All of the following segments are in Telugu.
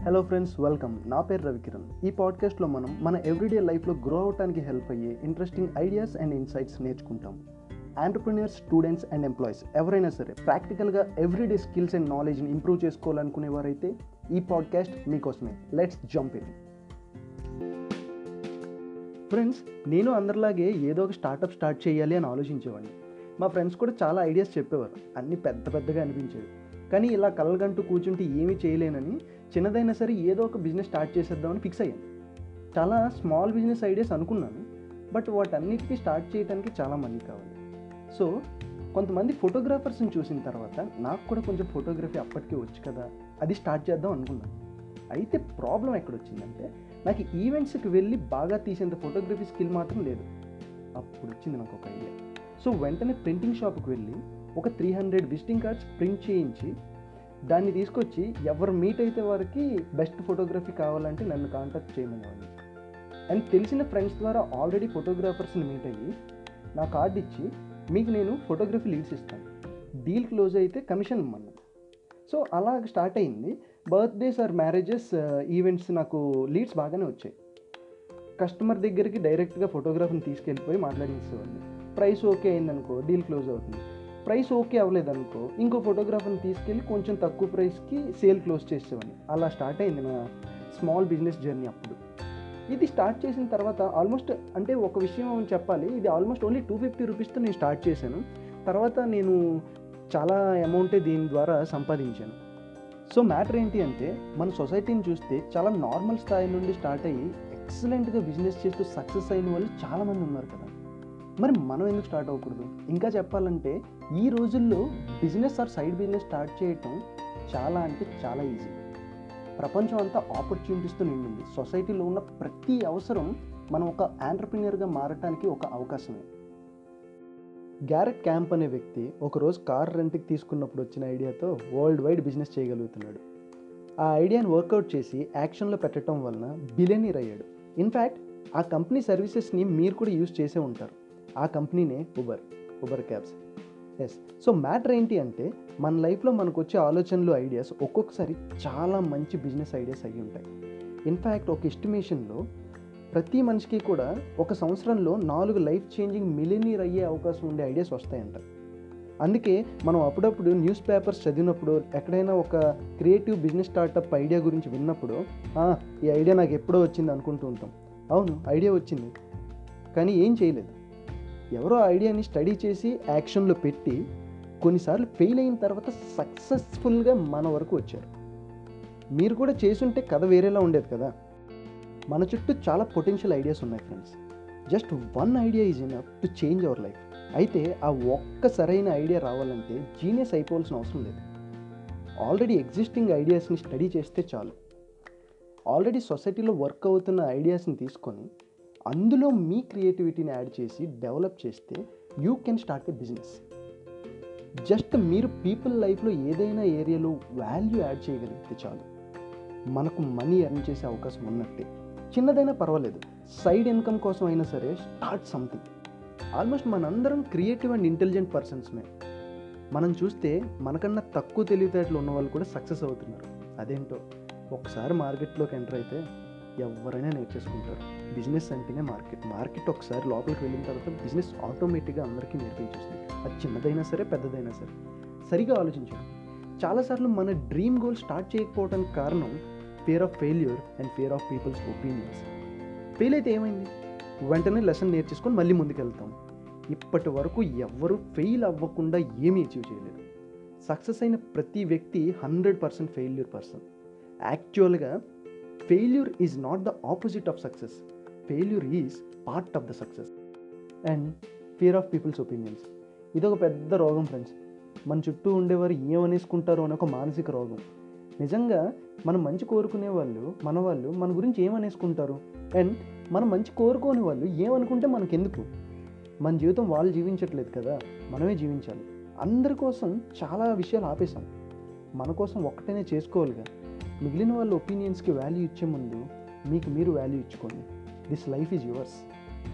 హలో ఫ్రెండ్స్ వెల్కమ్ నా పేరు రవికిరణ్. ఈ పాడ్కాస్ట్లో మనం మన ఎవ్రీడే లైఫ్లో గ్రో అవటానికి హెల్ప్ అయ్యే ఇంట్రెస్టింగ్ ఐడియాస్ అండ్ ఇన్సైట్స్ నేర్చుకుంటాం. ఆంటర్ప్రినియర్స్ స్టూడెంట్స్ అండ్ ఎంప్లాయీస్ ఎవరైనా సరే ప్రాక్టికల్గా ఎవ్రీడే స్కిల్స్ అండ్ నాలెడ్జ్ని ఇంప్రూవ్ చేసుకోవాలనుకునేవారైతే ఈ పాడ్కాస్ట్ మీకోసమే. లెట్స్ జంప్ ఇన్ ఫ్రెండ్స్ నేను అందరిలాగే ఏదో ఒక స్టార్టప్ స్టార్ట్ చేయాలి అని ఆలోచించేవాడిని. మా ఫ్రెండ్స్ కూడా చాలా ఐడియాస్ చెప్పేవారు. అన్నీ పెద్ద పెద్దగా అనిపించేవి. కానీ ఇలా కలగంటూ కూర్చుంటే ఏమీ చేయలేనని చిన్నదైనా సరే ఏదో ఒక బిజినెస్ స్టార్ట్ చేసేద్దామని ఫిక్స్ అయ్యాను. చాలా స్మాల్ బిజినెస్ ఐడియాస్ అనుకున్నాను బట్ వాటన్నిటికీ స్టార్ట్ చేయడానికి చాలా మనీ కావాలి. సో కొంతమంది ఫోటోగ్రాఫర్స్ని చూసిన తర్వాత నాకు కూడా కొంచెం ఫోటోగ్రఫీ అప్పటికే వచ్చు కదా అది స్టార్ట్ చేద్దాం అనుకున్నాను. అయితే ప్రాబ్లం ఎక్కడొచ్చిందంటే నాకు ఈవెంట్స్కి వెళ్ళి బాగా తీసేంత ఫోటోగ్రఫీ స్కిల్ మాత్రం లేదు. అప్పుడు వచ్చింది నాకు ఒక ఐడియా సో వెంటనే ప్రింటింగ్ షాప్కి వెళ్ళి ఒక three hundred visiting cards print చేయించి దాన్ని తీసుకొచ్చి ఎవరు మీట్ అయితే వారికి బెస్ట్ ఫోటోగ్రఫీ కావాలంటే నన్ను కాంటాక్ట్ చేయమనేవాడిని అండ్ తెలిసిన ఫ్రెండ్స్ ద్వారా ఆల్రెడీ ఫోటోగ్రాఫర్స్ని మీట్ అయ్యి నా కార్డ్ ఇచ్చి మీకు నేను ఫోటోగ్రఫీ లీడ్స్ ఇస్తాను. డీల్ క్లోజ్ అయితే కమిషన్ ఇమ్మన్నాను. సో అలా స్టార్ట్ అయింది. బర్త్డేస్ ఆర్ మ్యారేజెస్ ఈవెంట్స్ నాకు లీడ్స్ బాగానే వచ్చాయి. కస్టమర్ దగ్గరికి డైరెక్ట్గా ఫోటోగ్రాఫర్ని తీసుకెళ్ళిపోయి మాట్లాడించేవాడిని ప్రైస్ ఓకే అయిందనుకో డీల్ క్లోజ్ అవుతుంది. ప్రైస్ ఓకే అవ్వలేదనుకో ఇంకో ఫోటోగ్రాఫర్ని తీసుకెళ్ళి కొంచెం తక్కువ ప్రైస్కి సేల్ క్లోజ్ చేసేవాడిని. అలా స్టార్ట్ అయింది నా స్మాల్ బిజినెస్ జర్నీ అప్పుడు. ఇది స్టార్ట్ చేసిన తర్వాత ఆల్మోస్ట్ అంటే ఒక విషయం చెప్పాలి ఇది ఆల్మోస్ట్ ఓన్లీ టూ ఫిఫ్టీ రూపీస్తో నేను స్టార్ట్ చేశాను. తర్వాత నేను చాలా అమౌంటే దీని ద్వారా సంపాదించాను. సో మ్యాటర్ ఏంటి అంటే మన సొసైటీని చూస్తే చాలా నార్మల్ స్థాయి నుండి స్టార్ట్ అయ్యి ఎక్సలెంట్గా బిజినెస్ చేస్తూ సక్సెస్ అయిన వాళ్ళు చాలామంది ఉన్నారు కదా. మరి మనం ఎందుకు స్టార్ట్ అవ్వకూడదు? ఇంకా చెప్పాలంటే ఈ రోజుల్లో business or side business start చేయటం చాలా అంటే చాలా ఈజీ ప్రపంచం అంతా ఆపర్చునిటీస్తో నిండింది. సొసైటీలో ఉన్న ప్రతి అవసరం మనం ఒక ఆంటర్ప్రినియర్గా మారటానికి ఒక అవకాశమే. గ్యారెట్ క్యాంప్ అనే వ్యక్తి ఒకరోజు కార్ రెంట్కి తీసుకున్నప్పుడు వచ్చిన ఐడియాతో వరల్డ్ వైడ్ బిజినెస్ చేయగలుగుతున్నాడు. ఆ ఐడియాని వర్కౌట్ చేసి యాక్షన్లో పెట్టడం వలన బిలియనీర్ అయ్యాడు. ఇన్ఫ్యాక్ట్ ఆ కంపెనీ సర్వీసెస్ని మీరు కూడా యూజ్ చేసే ఉంటారు. ఆ కంపెనీనే Uber Uber cabs yes so matter ఏంటి అంటే మన లైఫ్లో మనకు వచ్చే ఆలోచనలు ఐడియాస్ ఒక్కొక్కసారి చాలా మంచి బిజినెస్ ఐడియాస్ అయ్యి ఉంటాయి. ఇన్ఫ్యాక్ట్ ఒక ఎస్టిమేషన్లో ప్రతి మనిషికి కూడా ఒక సంవత్సరంలో నాలుగు లైఫ్ చేంజింగ్ మిలినీర్ అయ్యే అవకాశం ఉండే ఐడియాస్ వస్తాయంట. అందుకే మనం అప్పుడప్పుడు న్యూస్ పేపర్స్ చదివినప్పుడు ఎక్కడైనా ఒక క్రియేటివ్ బిజినెస్ స్టార్టప్ ఐడియా గురించి విన్నప్పుడు ఈ ఐడియా నాకు ఎప్పుడో వచ్చింది అనుకుంటూ ఉంటాం. అవును ఐడియా వచ్చింది. కానీ ఏం చేయలేదు. ఎవరో ఐడియాని స్టడీ చేసి యాక్షన్లో పెట్టి కొన్నిసార్లు ఫెయిల్ అయిన తర్వాత సక్సెస్ఫుల్గా మన వరకు వచ్చారు. మీరు కూడా చేసుంటే కథ వేరేలా ఉండేది కదా. మన చుట్టూ చాలా పొటెన్షియల్ ఐడియాస్ ఉన్నాయి friends just one idea is enough to change our life అయితే ఆ ఒక్క సరైన ఐడియా రావాలంటే జీనియస్ అయిపోవాల్సిన అవసరం లేదు. ఆల్రెడీ ఎగ్జిస్టింగ్ ఐడియాస్ని స్టడీ చేస్తే చాలు. ఆల్రెడీ సొసైటీలో వర్క్ అవుతున్న ఐడియాస్ని తీసుకొని అందులో మీ క్రియేటివిటీని యాడ్ చేసి డెవలప్ చేస్తే you can start a business. Just మీరు పీపుల్ లైఫ్లో ఏదైనా ఏరియాలో వాల్యూ యాడ్ చేయగలిగితే చాలు. మనకు మనీ ఎర్న్ చేసే అవకాశం ఉన్నట్టే. చిన్నదైనా పర్వాలేదు. సైడ్ ఇన్కమ్ కోసం అయినా సరే స్టార్ట్ సంథింగ్. ఆల్మోస్ట్ మనందరం క్రియేటివ్ అండ్ ఇంటెలిజెంట్ పర్సన్స్మే. మనం చూస్తే మనకన్నా తక్కువ తెలివితేటలు ఉన్న వాళ్ళు కూడా సక్సెస్ అవుతున్నారు. అదేంటో? ఒకసారి మార్కెట్లోకి ఎంటర్ అయితే ఎవరైనా నేర్చేసుకుంటారు. బిజినెస్ అంటేనే మార్కెట్. మార్కెట్ ఒకసారి లోపలికి వెళ్ళిన తర్వాత బిజినెస్ ఆటోమేటిక్గా అందరికీ నేర్పించేస్తుంది. అది చిన్నదైనా సరే పెద్దదైనా సరే. సరిగా ఆలోచించండి. చాలాసార్లు మన డ్రీమ్ గోల్ స్టార్ట్ చేయకపోవడానికి కారణం fear of failure and fear of people's opinions fail అయితే ఏమైంది? వెంటనే లెసన్ నేర్చేసుకొని మళ్ళీ ముందుకెళ్తాం. ఇప్పటి వరకు ఎవ్వరూ ఫెయిల్ అవ్వకుండా ఏమీ అచీవ్ చేయలేదు. సక్సెస్ అయిన ప్రతి వ్యక్తి హండ్రెడ్ పర్సెంట్ ఫెయిల్యూర్ పర్సన్ యాక్చువల్గా failure is not the opposite of success failure is part of the success and fear of people's opinions ఇదొక పెద్ద రోగం ఫ్రెండ్స్ మన చుట్టూ ఉండేవారు ఏమనేసుకుంటారో అనే ఒక మానసిక రోగం. నిజంగా మనం మంచి కోరుకునే వాళ్ళు మన వాళ్ళు మన గురించి ఏమనేసుకుంటారు? అండ్ మనం మంచి కోరుకోని వాళ్ళు ఏమనుకుంటే మనకెందుకు? మన జీవితం వాళ్ళు జీవించట్లేదు కదా మనమే జీవించాలి. అందరి కోసం చాలా విషయాలు ఆపేసాం మన కోసం ఒక్కటనే చేసుకోవాలిగా. మిగిలిన వాళ్ళ ఒపీనియన్స్కి వాల్యూ ఇచ్చే ముందు మీకు మీరు వాల్యూ ఇచ్చుకోండి. This life is yours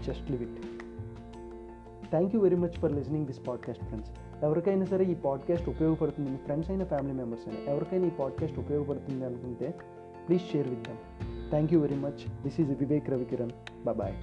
just live it thank you very much for listening this podcast friends ఎవరికైనా సరే ఈ పాడ్కాస్ట్ ఉపయోగపడుతుంది మీ ఫ్రెండ్స్ అయిన ఫ్యామిలీ మెంబర్స్ అయినా ఎవరికైనా ఈ పాడ్కాస్ట్ ఉపయోగపడుతుంది అనుకుంటే please share with them thank you very much this is Vivek Ravikiran bye